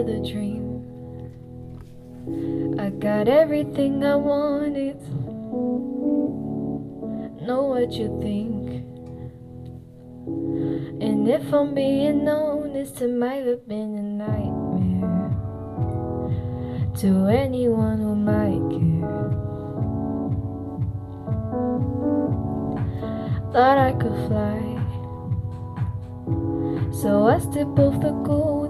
had a dream. I got everything I wanted. Know what you think. And if I'm being honest, it might have been a nightmare to anyone who might care. Thought I could fly. So I stepped off the golden.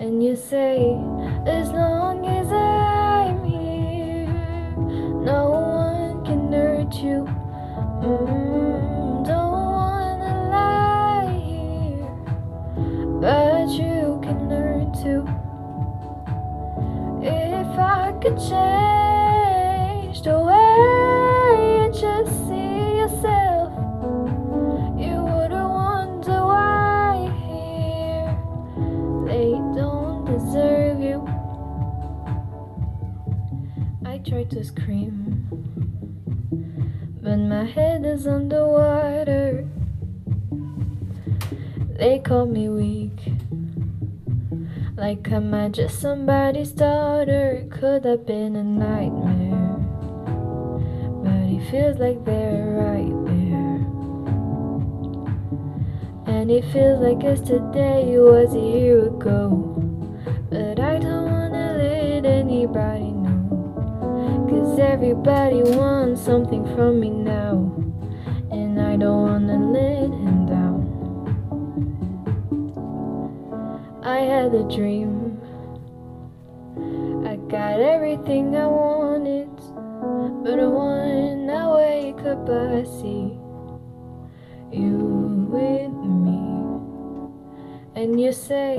And you say, as long as I'm here, no one can hurt you. Mm, don't wanna lie here, but you can learn to. If I could change the way tried to scream, but my head is underwater. They call me weak. Like I'm just somebody's daughter? It Could have been a nightmare. But it feels like they're right there. And it feels like yesterday was a year ago. Everybody wants something from me now. And I don't wanna let him down. I had a dream. I got everything I wanted, but when I wake up, I see you with me. And you say,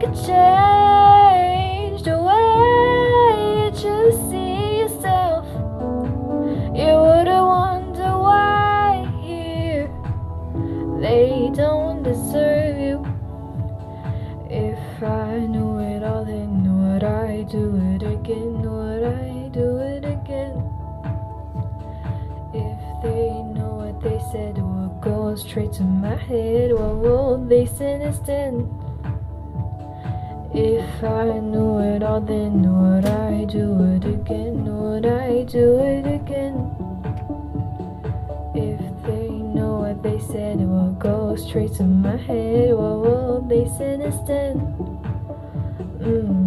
Could change the way that you see yourself, you wouldn't wonder why here they don't deserve you. If I knew it all, then would I do it again? Would I do it again? If they know what they said would go straight to my head, what would they say instead? If I knew it all, then would I do it again? Would I do it again? If they know what they said, it will go straight to my head. What will they say instead? Mm.